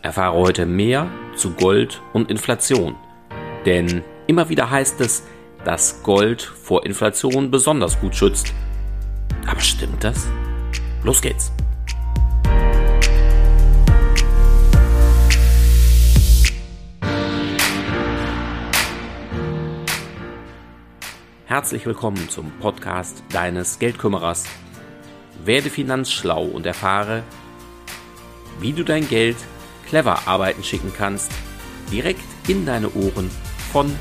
Erfahre heute mehr zu Gold und Inflation. Denn immer wieder heißt es, dass Gold vor Inflation besonders gut schützt. Aber stimmt das? Los geht's! Herzlich willkommen zum Podcast deines Geldkümmerers. Werde finanzschlau und erfahre, wie du dein Geld clever arbeiten schicken kannst, direkt in deine Ohren von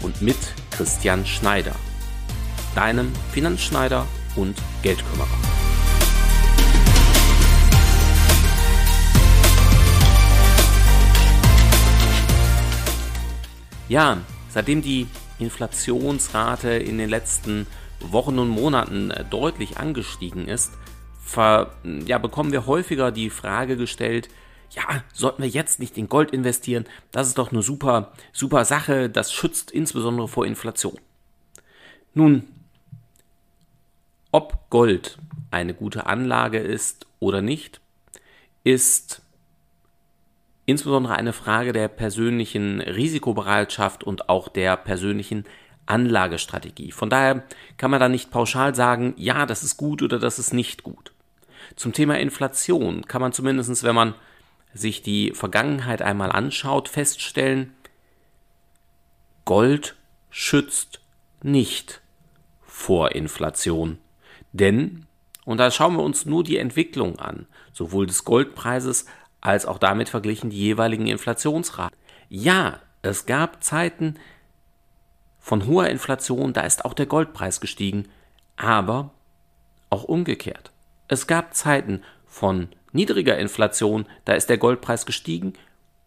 und mit Christian Schneider, deinem Finanzschneider und Geldkümmerer. Ja, seitdem die Inflationsrate in den letzten Wochen und Monaten äh, deutlich angestiegen ist, ver, ja, bekommen wir häufiger die Frage gestellt, ja, sollten wir jetzt nicht in Gold investieren? Das ist doch eine super, super Sache. Das schützt insbesondere vor Inflation. Nun, ob Gold eine gute Anlage ist oder nicht, ist insbesondere eine Frage der persönlichen Risikobereitschaft und auch der persönlichen Anlagestrategie. Von daher kann man da nicht pauschal sagen, ja, das ist gut oder das ist nicht gut. Zum Thema Inflation kann man zumindest, wenn man sich die Vergangenheit einmal anschaut, feststellen, Gold schützt nicht vor Inflation. Denn, und da schauen wir uns nur die Entwicklung an, sowohl des Goldpreises als auch damit verglichen die jeweiligen Inflationsraten. Ja, es gab Zeiten von hoher Inflation, da ist auch der Goldpreis gestiegen, aber auch umgekehrt. Es gab Zeiten von niedriger Inflation, da ist der Goldpreis gestiegen,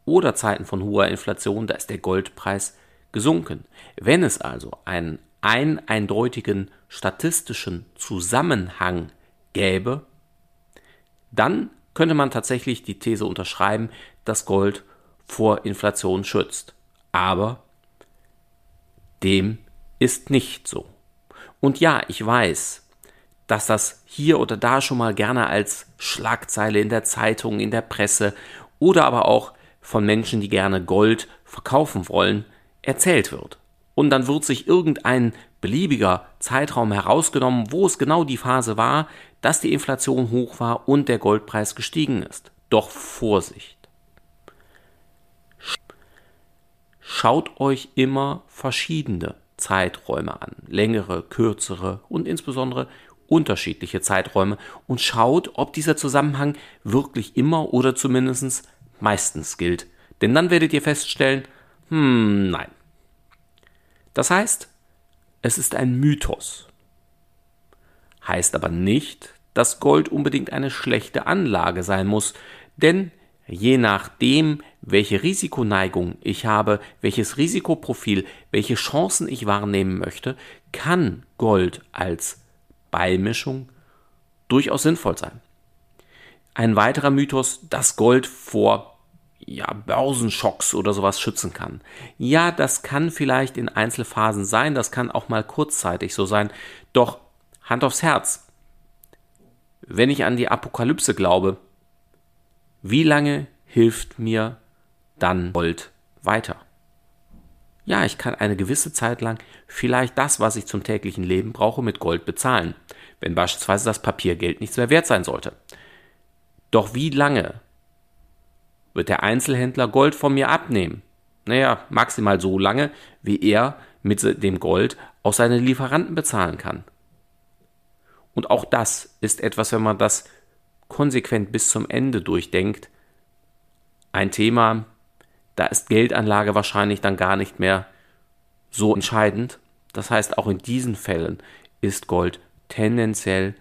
oder Zeiten von hoher Inflation, da ist der Goldpreis gesunken. Wenn es also einen ein eindeutigen statistischen Zusammenhang gäbe, dann könnte man tatsächlich die These unterschreiben, dass Gold vor Inflation schützt. Aber dem ist nicht so. Und ja, ich weiß, dass das hier oder da schon mal gerne als Schlagzeile in der Zeitung, in der Presse oder aber auch von Menschen, die gerne Gold verkaufen wollen, erzählt wird. Und dann wird sich irgendein beliebiger Zeitraum herausgenommen, wo es genau die Phase war, dass die Inflation hoch war und der Goldpreis gestiegen ist. Doch Vorsicht. Schaut euch immer verschiedene Zeiträume an, längere, kürzere und insbesondere unterschiedliche Zeiträume und schaut, ob dieser Zusammenhang wirklich immer oder zumindest meistens gilt. Denn dann werdet ihr feststellen, hm, nein. Das heißt, es ist ein Mythos. Heißt aber nicht, dass Gold unbedingt eine schlechte Anlage sein muss, denn je nachdem, welche Risikoneigung ich habe, welches Risikoprofil, welche Chancen ich wahrnehmen möchte, kann Gold als Beimischung durchaus sinnvoll sein. Ein weiterer Mythos, dass Gold vor ja, Börsenschocks oder sowas schützen kann. Ja, das kann vielleicht in Einzelphasen sein, das kann auch mal kurzzeitig so sein, doch Hand aufs Herz. Wenn ich an die Apokalypse glaube, wie lange hilft mir dann Gold weiter? Ja, ich kann eine gewisse Zeit lang vielleicht das, was ich zum täglichen Leben brauche, mit Gold bezahlen, wenn beispielsweise das Papiergeld nichts mehr wert sein sollte. Doch wie lange wird der Einzelhändler Gold von mir abnehmen? Naja, maximal so lange, wie er mit dem Gold auch seine Lieferanten bezahlen kann. Und auch das ist etwas, wenn man das konsequent bis zum Ende durchdenkt, ein Thema, da ist Geldanlage wahrscheinlich dann gar nicht mehr so entscheidend. Das heißt, auch in diesen Fällen ist Gold tendenziell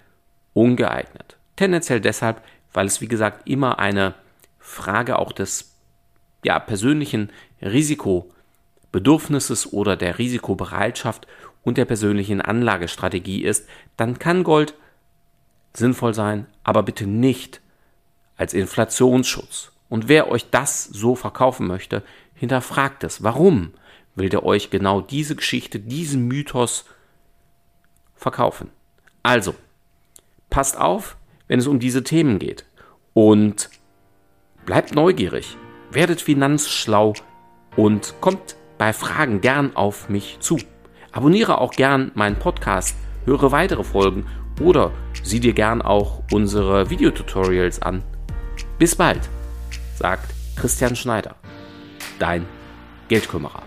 ungeeignet. Tendenziell deshalb, weil es wie gesagt immer eine Frage auch des ja, persönlichen Risikobedürfnisses oder der Risikobereitschaft und der persönlichen Anlagestrategie ist, dann kann Gold sinnvoll sein, aber bitte nicht als Inflationsschutz und wer euch das so verkaufen möchte, hinterfragt es. Warum will der euch genau diese Geschichte, diesen Mythos verkaufen? Also, passt auf, wenn es um diese Themen geht und bleibt neugierig. werdet finanzschlau und kommt bei Fragen gern auf mich zu. Abonniere auch gern meinen Podcast, höre weitere Folgen oder sieh dir gern auch unsere Videotutorials an. Bis bald, sagt Christian Schneider, dein Geldkümmerer.